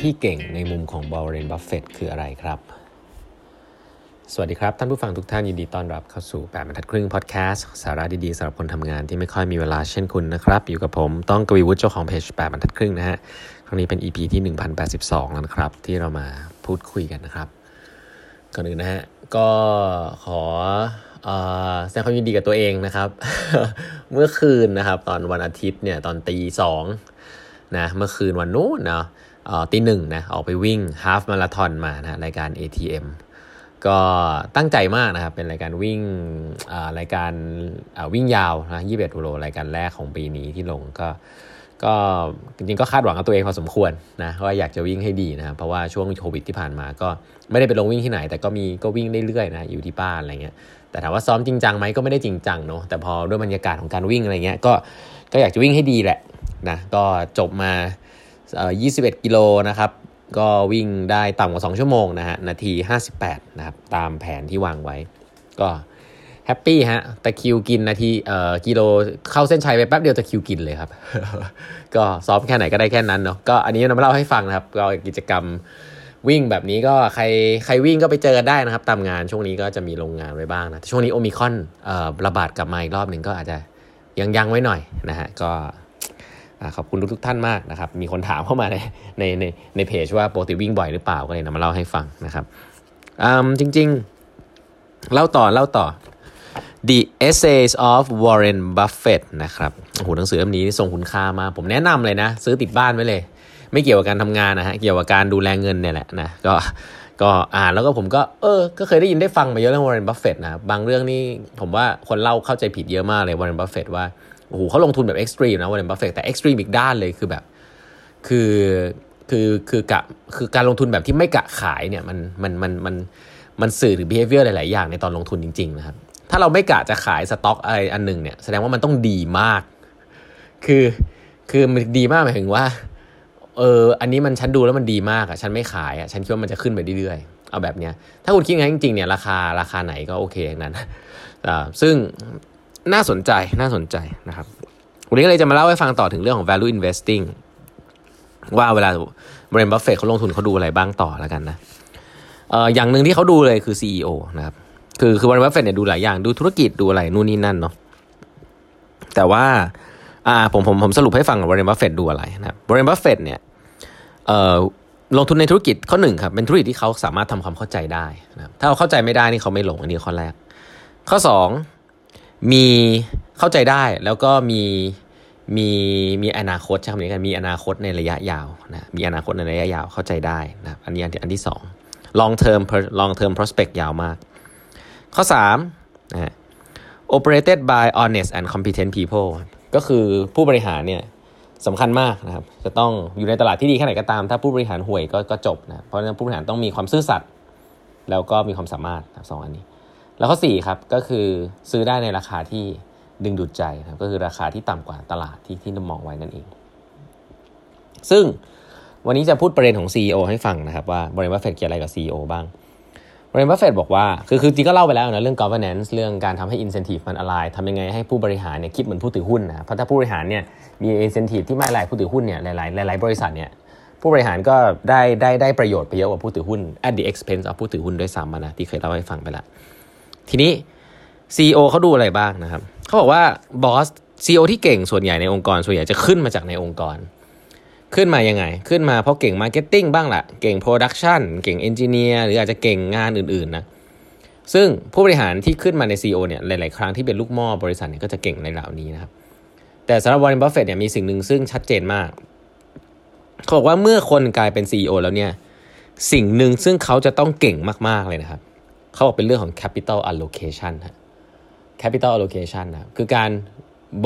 ที่เก่งในมุมของวอร์เรนบัฟเฟตคืออะไรครับ สวัสดีครับ ท่านผู้ฟังทุกท่านยินดีต้อนรับเข้าสู่ 8บรรทัดครึ่งพอดแคสต์สาระดี ๆสำหรับคนทำงานที่ไม่ค่อยมีเวลาเช่นคุณนะครับ อยู่กับผมต้องกวีวุฒิเจ้าของเพจ8บรรทัดครึ่งนะฮะ ครั้งนี้เป็น EP ที่ 1082 แล้วนะครับ ที่เรามาพูดคุยกันนะครับ ก่อนอื่นนะฮะ ก็ขอแสดงความยินดีกับตัวเองนะครับ เมื่อคืนนะครับ ตอนวันอาทิตย์เนี่ยตอนตีสองนะเมื่อคืนวันนู้นเนาะ ตีหนึ่งนะออกไปวิ่งฮาฟมาราทอนมานะรายการ ATM ก็ตั้งใจมากนะครับ เป็นรายการวิ่งรายการวิ่งยาวนะ21กิโลรายการแรกของปีนี้ที่ลงก็ก็จริงๆก็คาดหวังกับตัวเองพอสมควรนะว่าอยากจะวิ่งให้ดีนะครับเพราะว่าช่วงโควิดที่ผ่านมาก็ไม่ได้ไปลงวิ่งที่ไหน แต่ก็มีก็วิ่งเรื่อยๆนะอยู่ที่บ้านอะไรเงี้ยแต่ถามว่าซ้อมจริงจังไหมก็ไม่ได้จริงจังเนาะแต่พอด้วยบรรยากาศของการวิ่งอะไรเงี้ยก็ก็อยากจะวิ่งให้ดีแหละนะก็จบมา 21 กิโลนะครับ ก็วิ่งได้ต่ำกว่า 2 ชั่วโมงนะฮะ นาที 58 นะครับ ตามแผนที่วางไว้ ก็ happy ฮะ ตะคริวกินนาที เอ่อ กิโลเข้าเส้นชัยไปแป๊บเดียวตะคริวกินเลยครับ ก็ซ้อมแค่ไหนก็ได้แค่นั้นเนาะ ก็อันนี้เรามาเล่าให้ฟังนะครับ ก็กิจกรรมวิ่งแบบนี้ก็ใครใครวิ่งก็ไปเจอกันได้นะครับ ตามงานช่วงนี้ก็จะมีโรงงานไว้บ้างนะ ช่วงนี้โอมิครอนเอ่อระบาดกลับมาอีกรอบหนึ่งก็อาจจะยังยังไว้หน่อยนะฮะ ก็ ขอบคุณทุกท่านมากนะครับ มีคนถามเข้ามาในในในในเพจว่าปกติวิ่งบ่อยหรือเปล่าก็เลยนำมาเล่าให้ฟังนะครับจริงๆ เล่าต่อเล่าต่อ The Essays of Warren Buffett นะครับโอ้โหหนังสือเล่มนี้ส่งคุณค่ามาผมแนะนำเลยนะ ซื้อติดบ้านไว้เลย ไม่เกี่ยวกับการทำงานนะฮะ เกี่ยวกับการดูแลเงินเนี่ยแหละนะ ก็ก็อ่านแล้วก็ผมก็เออ ก็เคยได้ยินได้ฟังมาเยอะเรื่องวอร์เรนบัฟเฟตนะ บางเรื่องนี่ผมว่าคนเล่าเข้าใจผิดเยอะมากเลยวอร์เรนบัฟเฟตว่า โอ้โหเขาลงทุนแบบ extreme นะวอร์เรนบัฟเฟตแต่ extreme อีกด้านเลยคือแบบคือคือคือกะคือการลงทุนแบบที่ไม่กะขายเนี่ยมันมันมันมันมันสื่อถึง behavior หลาย ๆ อย่างในตอนลงทุนจริง ๆ นะครับ ถ้าเราไม่กะจะขายสต็อกอะไรอันหนึ่งเนี่ยแสดงว่ามันต้องดีมาก คือคือมันดีมากหมายถึงว่าเอออันนี้มันฉันดูแล้วมันดีมากอะฉันไม่ขายอะฉันคิดว่ามันจะขึ้นไปเรื่อยๆเอาแบบเนี้ยถ้าคุณคิดงั้นจริงๆเนี่ยราคาราคาไหนก็โอเคอย่างนั้นอ่าซึ่ง น่าสนใจน่าสนใจนะครับ วันนี้เลยจะมาเล่าให้ฟังต่อถึงเรื่องของ value investing ว่าเวลาวอร์เรนบัฟเฟตเขาลงทุนเขาดูอะไรบ้างต่อแล้วกันนะเอ่ออย่างหนึ่งที่เขาดูเลยคือ CEO นะครับ คือคือวอริเรนบัฟเฟตเนี่ยดูหลายอย่างดูธุรกิจดูอะไรนู่นนี่นั่นเนาะแต่ว่าอ่าผมผมผมสรุปให้ฟังว่าวอร์เรนบัฟเฟตดูอะไรนะครับวอร์เรนบัฟเฟตเนี่ยเอ่อลงทุนในธุรกิจข้อหนึ่งครับเป็นธุรกิจที่เขาสามารถทำความเข้าใจได้นะครับถ้าเขาเข้าใจไม่ได้นี่เขาไม่ลงอันนี้ข้อแรก ข้อสอง มีเข้าใจได้แล้วก็มีมีมีอนาคตใช่ไหมกันมีอนาคตในระยะยาวนะมีอนาคตในระยะยาวเข้าใจได้นะอันนี้อันที่อันที่สอง long term long term prospect ยาวมาก ข้อสามนะ operated by honest and competent people ก็คือผู้บริหารเนี่ยสำคัญมากนะครับ จะต้องอยู่ในตลาดที่ดีแค่ไหนก็ตาม ถ้าผู้บริหารห่วยก็ก็จบนะเพราะฉะนั้นผู้บริหารต้องมีความซื่อสัตย์แล้วก็มีความสามารถสองอันนี้ แล้วข้อสี่ครับก็คือซื้อได้ในราคาที่ดึงดูดใจนะก็คือราคาที่ต่ำกว่าตลาดที่ที่เรามองไว้นั่นเอง ซึ่งวันนี้จะพูดประเด็นของ CEO ให้ฟังนะครับว่าบริษัทเฟดเกี่ยวอะไรกับ CEO บ้างวอร์เรนบัฟเฟตบอกว่าคือคือจริงก็เล่าไปแล้วนะเรื่อง governance เรื่องการทำให้ incentive มันอะไรทำยังไงให้ผู้บริหารเนี่ยคิดเหมือนผู้ถือหุ้นนะเพราะถ้าผู้บริหารเนี่ยมี incentive ที่ไม่หลายผู้ถือหุ้นเนี่ยหลายหลายบริษัทเนี่ยผู้บริหารก็ได้ได้ได้ประโยชน์ไปเยอะกว่าผู้ถือหุ้น at the expense of ผู้ถือหุ้นด้วยซ้ำนะที่เคยเล่าให้ฟังไปแล้ว ทีนี้ CEO เขาดูอะไรบ้างนะครับเขาบอกว่าบอส CEO ที่เก่งส่วนใหญ่ในองค์กร ส่วนใหญ่จะขึ้นมาจากในองค์กร ขึ้นมายังไง ขึ้นมาเพราะเก่ง marketing บ้างละเก่ง production เก่ง engineer หรืออาจจะเก่งงานอื่นๆนะซึ่งผู้บริหารที่ขึ้นมาใน CEO เนี่ยหลาย ๆ ครั้งที่เป็นลูกหม้อบริษัทเนี่ยก็จะเก่งในเหล่านี้นะครับแต่สำหรับวอร์เรนบัฟเฟตเนี่ยมีสิ่งหนึ่งซึ่งชัดเจนมากเขาบอกว่าเมื่อคนกลายเป็น CEO แล้วเนี่ยสิ่งหนึ่งซึ่งเขาจะต้องเก่งมาก ๆ เลยนะครับ เขาบอกเป็นเรื่องของ capital allocation ฮะ capital allocation นะคือการ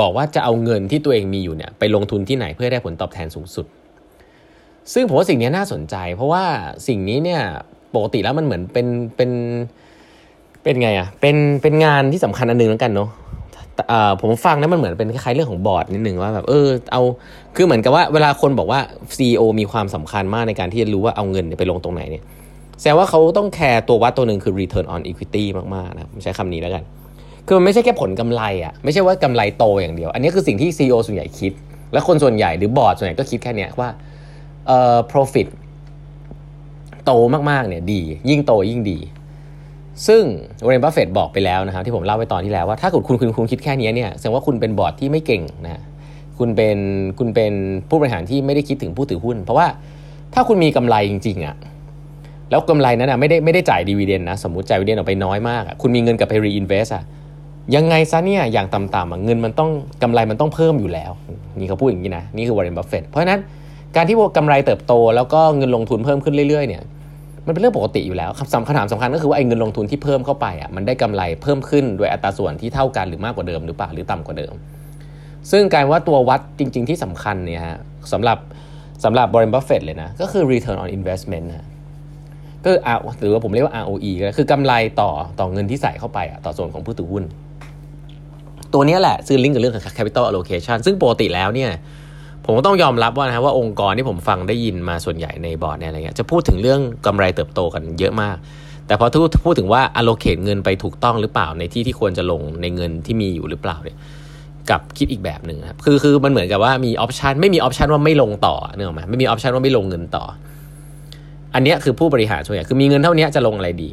บอกว่าจะเอาเงินที่ตัวเองมีอยู่เนี่ยไปลงทุนที่ไหนเพื่อได้ผลตอบแทนสูงสุด ซึ่งผมว่าสิ่งนี้น่าสนใจ เพราะว่าสิ่งนี้เนี่ยปกติแล้วมันเหมือนเป็นเป็นเป็นไงอะ่ะเป็นเป็นงานที่สำคัญอันนึงแล้วกันเนาะผมฟังนะมันเหมือนเป็นคล้ายเรื่องของบอร์ดนิดหนึ่งว่าแบบเออเอาคือเหมือนกับว่าเวลาคนบอกว่า CEO มีความสำคัญมากในการที่จะรู้ว่าเอาเงินไปลงตรงไหนเนี่ย แสดงว่าเขาต้องแคร์ตัววัดตัวหนึ่งคือ return on equity มากๆนะใช้คำนี้แล้วกัน คือมันไม่ใช่แค่ผลกำไรอะ่ะไม่ใช่ว่ากำไรโตอย่างเดียว อันนี้คือสิ่งที่ CEO ส่วนใหญ่คิด และคนส่วนใหญ่หรือบอร์ดส่วนใหญ่ก็คิดแค่นี้ว่าเอ่อ profit โตมากๆเนี่ยดี ยิ่งโตยิ่งดี ซึ่งวอร์เรนบัฟเฟตบอกไปแล้วนะครับที่ผมเล่าไปตอนที่แล้วว่าถ้าคุณคุณคุณคิดแค่นี้เนี่ยแสดงว่าคุณเป็นบอร์ดที่ไม่เก่งนะคุณเป็นคุณเป็นผู้บริหารที่ไม่ได้คิดถึงผู้ถือหุ้น เพราะว่าถ้าคุณมีกำไรจริงๆอะ่ะ แล้วกำไรนั้นอะไม่ได้ไม่ได้จ่าย dividend นะสมมติจ่าย dividend ออกไปน้อยมากอะคุณมีเงินกลับไป reinvest อะยังไงซะเนี่ยอย่างต่ำๆเงินมันต้องกำไรมันต้องเพิ่มอยู่แล้ว นี่เขาพูดอย่างนี้นะ นี่คือวอร์เรนบัฟเฟตเพราะฉะนั้นการที่กำไรเติบโต แล้วก็เงินลงทุนเพิ่มขึ้นเรื่อยๆเนี่ยมันเป็นเรื่องปกติอยู่แล้วคำถามสำคัญก็คือว่าไอ้เงินลงทุนที่เพิ่มเข้าไปอะมันได้กำไรเพิ่มขึ้นโดยอัตราส่วนที่เท่ากันหรือมากกว่าเดิมหรือเปล่าหรือต่ำกว่าเดิม ซึ่งการว่าตัววัดจริง ๆ ที่สำคัญเนี่ยฮะสำหรับสำหรับวอร์เรนบัฟเฟตเลยนะก็คือ return on investment นะ ก็หรือว่าผมเรียกว่า ROE ก็คือกำไรต่อต่อเงินที่ใส่เข้าไปอะต่อส่วนของผู้ถือหุ้น ตัวนี้แหละซึ่งก์กับเรื่องของ capital allocation ซึ่งปกติแล้วเนี่ยผมก็ต้องยอมรับว่านะว่าองค์กรที่ผมฟังได้ยินมาส่วนใหญ่ในบอร์ดเนี่ยอะไรเงี้ยจะพูดถึงเรื่องกำไรเติบโตกันเยอะมาก แต่พอพูดถึงว่า allocate เงินไปถูกต้องหรือเปล่าในที่ที่ควรจะลงในเงินที่มีอยู่หรือเปล่าเนี่ยกับคิดอีกแบบหนึ่งครับคือคือมันเหมือนกับว่ามี option ไม่มี option ว่าไม่ลงต่อเนอะไหมไม่มี option ว่าไม่ลงเงินต่อ อันนี้คือผู้บริหารส่วนใหญ่คือมีเงินเท่านี้จะลงอะไรดี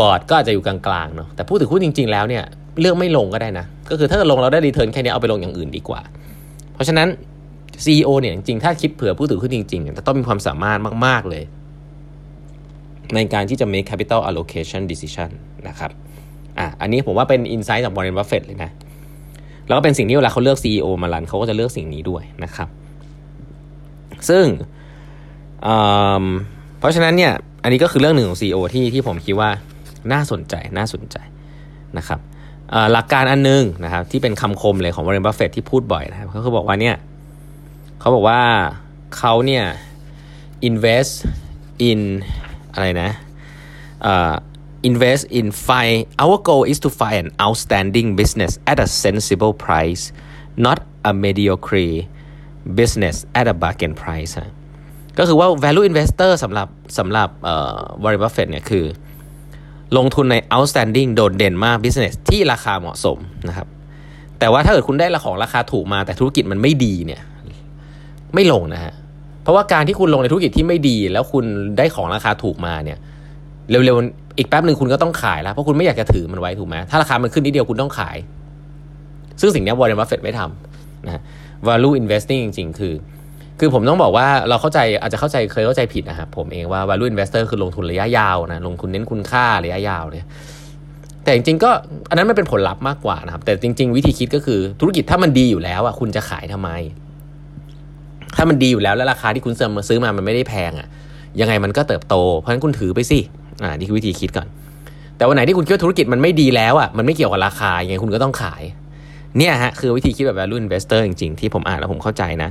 บอร์ดก็อาจจะอยู่กลางๆเนาะแต่ผู้ถือหุ้นจริง ๆ แล้วเนี่ยเลือกไม่ลงก็ได้นะ ก็คือถ้าลงเราได้รีเทิร์นแค่นี้เอาไปลงอย่างอื่นดีกว่า เพราะฉะนั้น CEO เนี่ยจริงๆถ้าคิดเผื่อผู้ถือหุ้นจริงๆจะต้องมีความสามารถมาก ๆเลย ในการที่จะ make capital allocation decision นะครับอะอันนี้ผมว่าเป็น insight จาก Warren Buffett เลยนะแล้วก็เป็นสิ่งที่เวลาเขาเลือก CEO มาลันเขาก็จะเลือกสิ่งนี้ด้วยนะครับ ซึ่ง เพราะฉะนั้นเนี่ยอันนี้ก็คือเรื่องหนึ่งของ CEO ที่ที่ผมคิดว่าน่าสนใจน่าสนใจนะครับหลักการอันนึงนะครับที่เป็นคำคมเลยของ Warren Buffett ที่พูดบ่อยนะครับเขาคือบอกว่าเนี่ยเขาบอกว่าเขาเนี่ย invest in อะไรนะ invest in find our goal is to find an outstanding business at a sensible price not a mediocre business at a bargain price ก็คือว่า value investor สำหรับสำหรับ Warren Buffett เนี่ยคือ ลงทุนใน outstanding โดดเด่นมาก business ที่ราคาเหมาะสมนะครับ แต่ว่าถ้าเกิดคุณได้ละของราคาถูกมาแต่ธุรกิจมันไม่ดีเนี่ย ไม่ลงนะฮะ เพราะว่าการที่คุณลงในธุรกิจที่ไม่ดี แล้วคุณได้ของราคาถูกมาเนี่ยเร็วๆอีกแป๊บหนึ่งคุณก็ต้องขายแล้วเพราะคุณไม่อยากจะถือมันไว้ถูกไหมถ้าราคามันขึ้นนิดเดียวคุณต้องขาย ซึ่งสิ่งนี้วอร์เรนบัฟเฟตไม่ทำนะ value investing จริงๆ คือ คือผมต้องบอกว่าเราเข้าใจอาจจะเข้าใจเคยเข้าใจผิดนะครับผมเองว่า value investor คือลงทุนระยะยาวนะลงทุนเน้นคุณค่าระยะยาวเนี่ยแต่จริงๆก็อันนั้นมันเป็นผลลัพธ์มากกว่านะครับ แต่จริง ๆ วิธีคิดก็คือธุรกิจถ้ามันดีอยู่แล้วอะคุณจะขายทำไม ถ้ามันดีอยู่แล้วแล้วราคาที่คุณซื้อมามันไม่ได้แพงอะ ยังไงมันก็เติบโต เพราะฉะนั้นคุณถือไปสิอ่านี่คือวิธีคิดก่อน แต่วันไหนที่คุณคิดว่าธุรกิจมันไม่ดีแล้วอะมันไม่เกี่ยวกับราคายังไงคุณก็ต้องขาย เนี่ยฮะคือวิธีคิดแบบ value investor จริงๆที่ผมอ่านแล้วผมเข้าใจนะ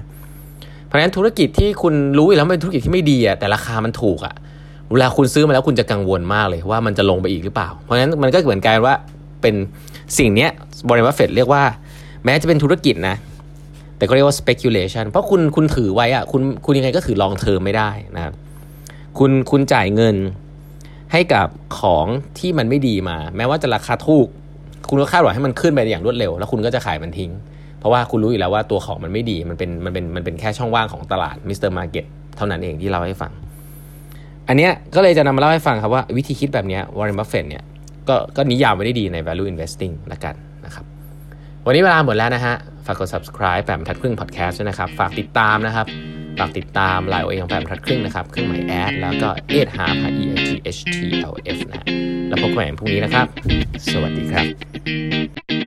ราะฉะนั้นธุรกิจที่คุณรู้อยู่แล้วเป็นธุรกิจที่ไม่ดีอะ่ะแต่ราคามันถูกอะ่ะเวลาคุณซื้อมาแล้วคุณจะกังวลมากเลยว่ามันจะลงไปอีกหรือเปล่า เพราะฉะนั้นมันก็เหมือนกันว่าเป็นสิ่งนี้บริษัทเฟดเรียกว่า แม้จะเป็นธุรกิจนะ แต่ก็เรียกว่า speculation เพราะคุณคุณถือไว้อะคุณคุณยังไงก็ถือลองเทอมไม่ได้นะครับคุณคุณจ่ายเงินให้กับของที่มันไม่ดีมา แม้ว่าจะราคาถูก คุณก็คาดหวังให้มันขึ้นไปอย่างรวดเร็ว แล้วคุณก็จะขายมันทิ้ง เพราะว่าคุณรู้อยู่แล้วว่าตัวของมันไม่ดีมันเป็นมันเป็นมันเป็นแค่ช่องว่างของตลาด Mr. Market เท่านั้นเองที่เราให้ฟัง อันเนี้ยก็เลยจะนำมาเล่าให้ฟังครับว่าวิธีคิดแบบนี้วอร์เรนบัฟเฟตเนี่ยก็ก็นิยามไว้ได้ดีใน value investing ละกันนะครับวันนี้เวลาหมดแล้วนะฮะ ฝากกด subscribe แปดบรรทัดครึ่ง podcast ด้วยนะครับ ฝากติดตามนะครับ ฝากติดตามไลน์โอเอของแปมทัดครึ่งนะครับ เครื่องหมายแอด แล้วก็เอทฮาร์พ e t h t l f นะแล้วพบกันใหม่พรุ่งนี้นะครับ สวัสดีครับ